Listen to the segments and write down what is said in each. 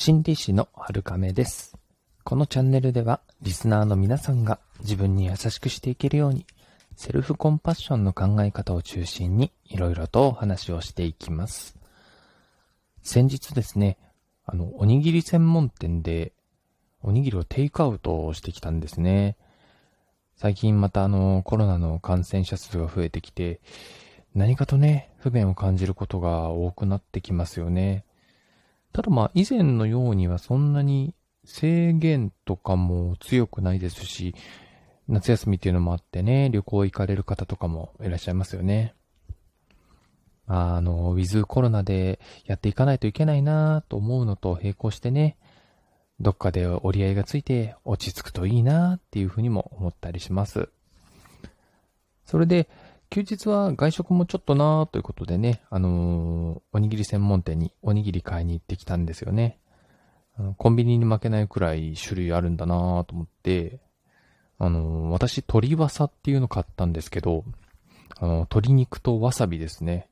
心理師の春亀です。このチャンネルでは、リスナーの皆さんが自分に優しくしていけるように、セルフコンパッションの考え方を中心に、いろいろとお話をしていきます。先日ですね、あの、おにぎり専門店で、おにぎりをテイクアウトしてきたんですね。最近またあの、コロナの感染者数が増えてきて、何かとね、不便を感じることが多くなってきますよね。ただまあ以前のようにはそんなに制限とかも強くないですし、夏休みっていうのもあってね、旅行行かれる方とかもいらっしゃいますよね。あの、ウィズコロナでやっていかないといけないなと思うのと並行してね、どっかで折り合いがついて落ち着くといいなっていうふうにも思ったりします。それで、休日は外食もちょっとなーということでね、あのーおにぎり専門店におにぎり買いに行ってきたんですよね。コンビニに負けないくらい種類あるんだなーと思って、あのー私、鶏わさっていうの買ったんですけど、あの、鶏肉とわさびですね。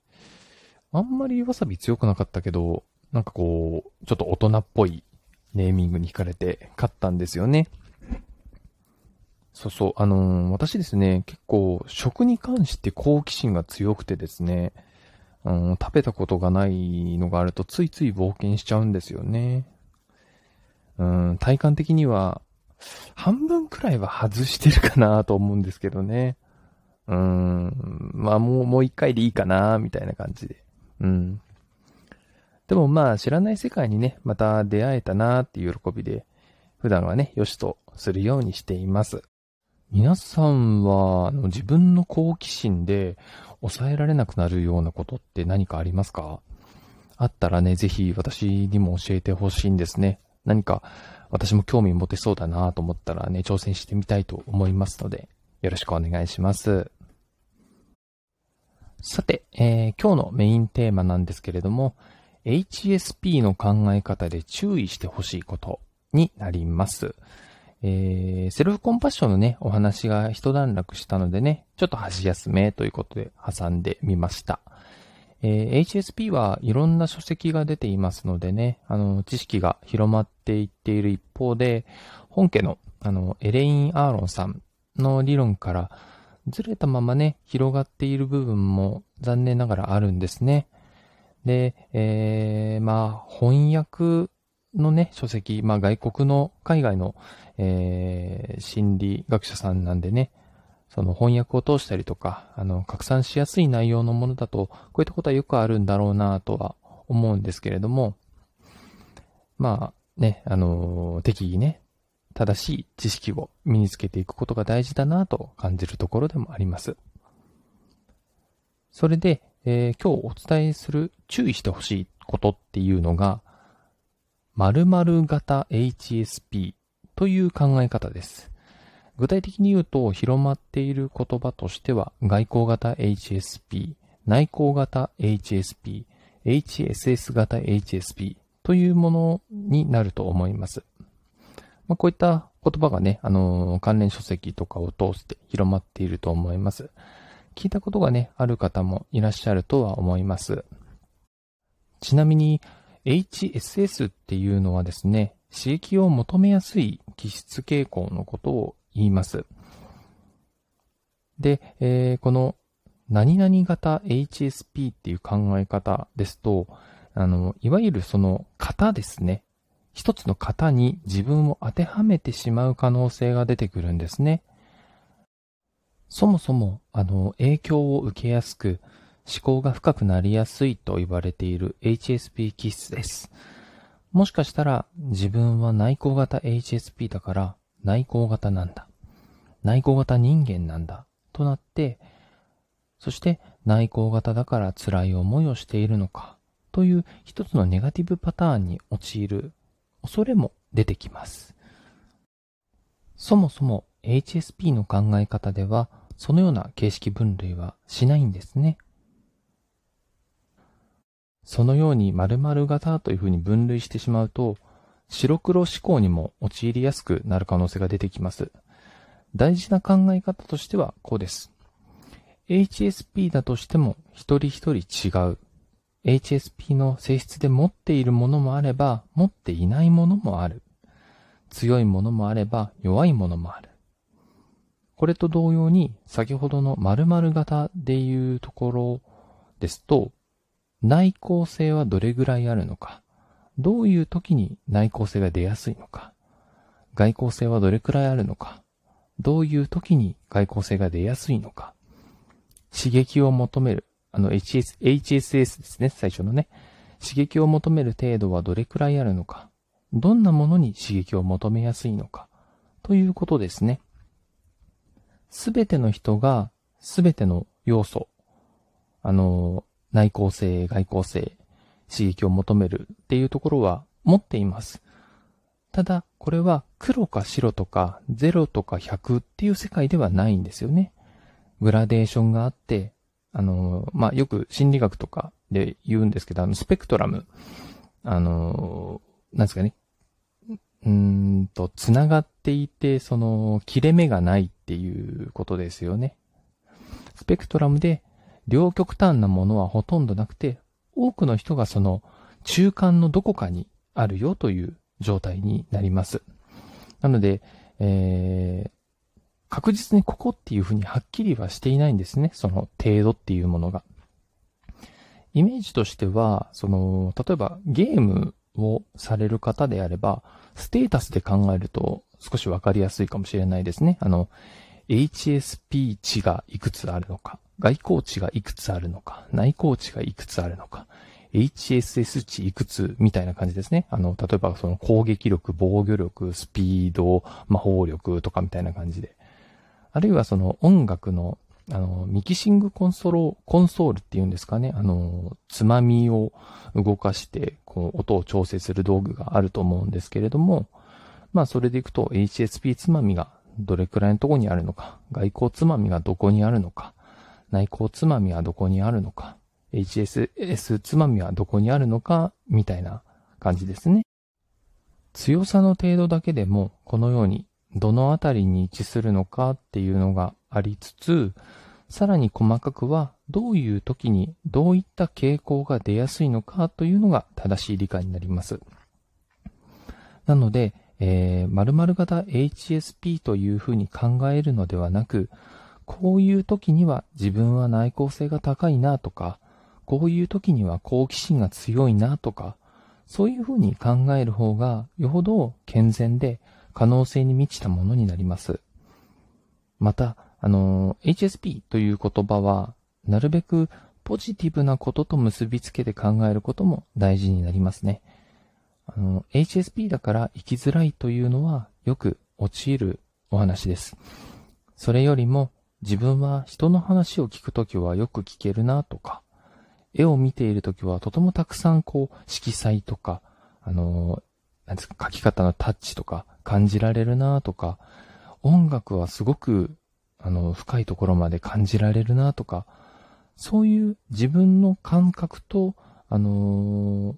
あんまりわさび強くなかったけど、なんかこう、ちょっと大人っぽいネーミングに惹かれて買ったんですよね。そうそう、あのー私ですね、結構食に関して好奇心が強くてですね、うん、食べたことがないのがあるとついつい冒険しちゃうんですよね。うん、体感的には半分くらいは外してるかなと思うんですけどね。うん、まあもう、もう一回でいいかなみたいな感じで。うん。でもまあ知らない世界にね、また出会えたなっていう喜びで、普段はね、良しとするようにしています。皆さんは、あの自分の好奇心で抑えられなくなるようなことって何かありますか？あったらね、ぜひ私にも教えてほしいんですね。何か私も興味持てそうだなと思ったらね、挑戦してみたいと思いますので、よろしくお願いします。さて、えー今日のメインテーマなんですけれども、HSP の考え方で注意してほしいことになります。えーセルフコンパッションのね、お話が一段落したのでね、ちょっと箸休めということで挟んでみました。えー HSP はいろんな書籍が出ていますのでね、あの、知識が広まっていっている一方で、本家の、あの、エレイン・アーロンさんの理論からずれたままね、広がっている部分も残念ながらあるんですね。で、えー、まあ、翻訳のね、書籍、まあ外国の、海外の、えー、心理学者さんなんでね、その翻訳を通したりとか、あの、拡散しやすい内容のものだと、こういったことはよくあるんだろうなとは思うんですけれども、まあね、あの、適宜ね、正しい知識を身につけていくことが大事だなと感じるところでもあります。それで、えー今日お伝えする注意してほしいことっていうのが、〇〇型 HSP という考え方です。具体的に言うと、広まっている言葉としては、外交型 HSP、内向型 HSP、HSS 型 HSP というものになると思います。まあ、こういった言葉がね、あのー関連書籍とかを通して広まっていると思います。聞いたことがね、ある方もいらっしゃるとは思います。ちなみに、HSS っていうのはですね、刺激を求めやすい気質傾向のことを言います。で、えーこの何々型 HSP っていう考え方ですと、あの、いわゆるその型ですね。一つの型に自分を当てはめてしまう可能性が出てくるんですね。そもそも、あの、影響を受けやすく、思考が深くなりやすいと言われている HSP 気質です。もしかしたら、自分は内向型 HSP だから、内向型なんだ。内向型人間なんだ。となって、そして内向型だから辛い思いをしているのか。という一つのネガティブパターンに陥る恐れも出てきます。そもそも HSP の考え方では、そのような形式分類はしないんですね。そのように〇〇型というふうに分類してしまうと、白黒思考にも陥りやすくなる可能性が出てきます。大事な考え方としてはこうです。HSP だとしても一人一人違う。HSP の性質で持っているものもあれば、持っていないものもある。強いものもあれば、弱いものもある。これと同様に、先ほどの〇〇型でいうところですと、内向性はどれぐらいあるのか、どういう時に内向性が出やすいのか、外向性はどれくらいあるのか、どういう時に外向性が出やすいのか、刺激を求める、あの HS、HSS ですね、最初のね。刺激を求める程度はどれくらいあるのか、どんなものに刺激を求めやすいのか、ということですね。すべての人が、すべての要素、あの、内向性、外向性、刺激を求めるっていうところは持っています。ただ、これは黒か白とか0とか100っていう世界ではないんですよね。グラデーションがあって、あの、まあ、よく心理学とかで言うんですけど、あの、スペクトラム、あの、なんですかね、うんと、繋がっていて、その、切れ目がないっていうことですよね。スペクトラムで、両極端なものはほとんどなくて、多くの人がその、中間のどこかにあるよという状態になります。なので、えー、確実にここっていうふうにはっきりはしていないんですね。その程度っていうものが。イメージとしては、その、例えばゲームをされる方であれば、ステータスで考えると少しわかりやすいかもしれないですね。あの、HSP 値がいくつあるのか、外交値がいくつあるのか、内交値がいくつあるのか、HSS 値いくつみたいな感じですね。あの、例えばその攻撃力、防御力、スピード、魔法力とかみたいな感じで。あるいはその音楽の、あの、ミキシングコンソロ、コンソールっていうんですかね。あの、つまみを動かして、こう、音を調整する道具があると思うんですけれども、まあ、それでいくと HSP つまみがどれくらいのとこにあるのか、外交つまみがどこにあるのか、内向つまみはどこにあるのか、HSS つまみはどこにあるのか、みたいな感じですね。強さの程度だけでも、このように、どのあたりに位置するのかっていうのがありつつ、さらに細かくは、どういう時にどういった傾向が出やすいのかというのが正しい理解になります。なので、えー、〇〇型 HSP というふうに考えるのではなく、こういう時には自分は内向性が高いなとか、こういう時には好奇心が強いなとか、そういうふうに考える方がよほど健全で可能性に満ちたものになります。また、あの、HSP という言葉は、なるべくポジティブなことと結びつけて考えることも大事になりますね。あの、HSP だから生きづらいというのはよく陥るお話です。それよりも自分は人の話を聞くときはよく聞けるなとか、絵を見ているときはとてもたくさんこう、色彩とか、あの、なんですか、書き方のタッチとか感じられるなとか、音楽はすごく、あの、深いところまで感じられるなとか、そういう自分の感覚と、あのー、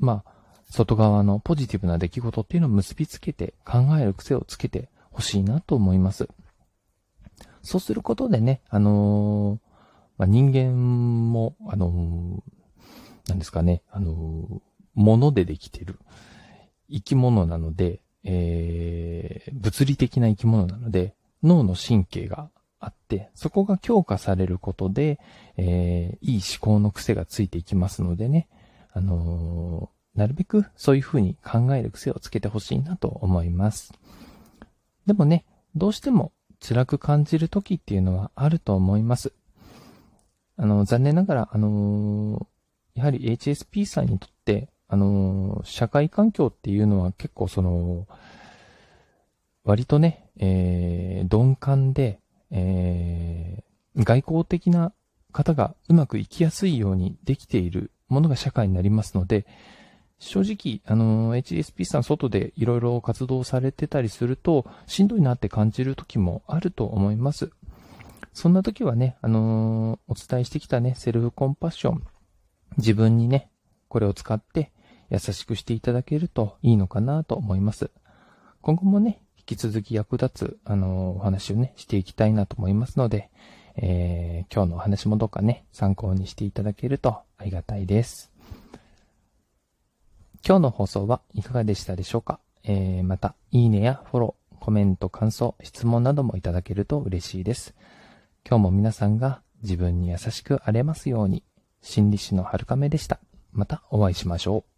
まあ、外側のポジティブな出来事っていうのを結びつけて考える癖をつけてほしいなと思います。そうすることでね、あのーまあ、人間も、あのー、なんですかね、あのー、物でできてる生き物なので、えー、物理的な生き物なので、脳の神経があって、そこが強化されることで、えー、いい思考の癖がついていきますのでね、あの、なるべくそういうふうに考える癖をつけてほしいなと思います。でもね、どうしても辛く感じる時っていうのはあると思います。あの、残念ながら、あのー、やはり HSP さんにとって、あのー、社会環境っていうのは結構その、割とね、えー、鈍感で、えー、外交的な方がうまくいきやすいようにできているものが社会になりますので、正直、あの、HSP さん外でいろいろ活動されてたりすると、しんどいなって感じる時もあると思います。そんな時はね、あの、お伝えしてきたね、セルフコンパッション。自分にね、これを使って優しくしていただけるといいのかなと思います。今後もね、引き続き役立つ、あの、お話をね、していきたいなと思いますので、えー、今日のお話もどうかね、参考にしていただけるとありがたいです。今日の放送はいかがでしたでしょうか、えー、また、いいねやフォロー、コメント、感想、質問などもいただけると嬉しいです。今日も皆さんが自分に優しく荒れますように、心理師の春亀でした。またお会いしましょう。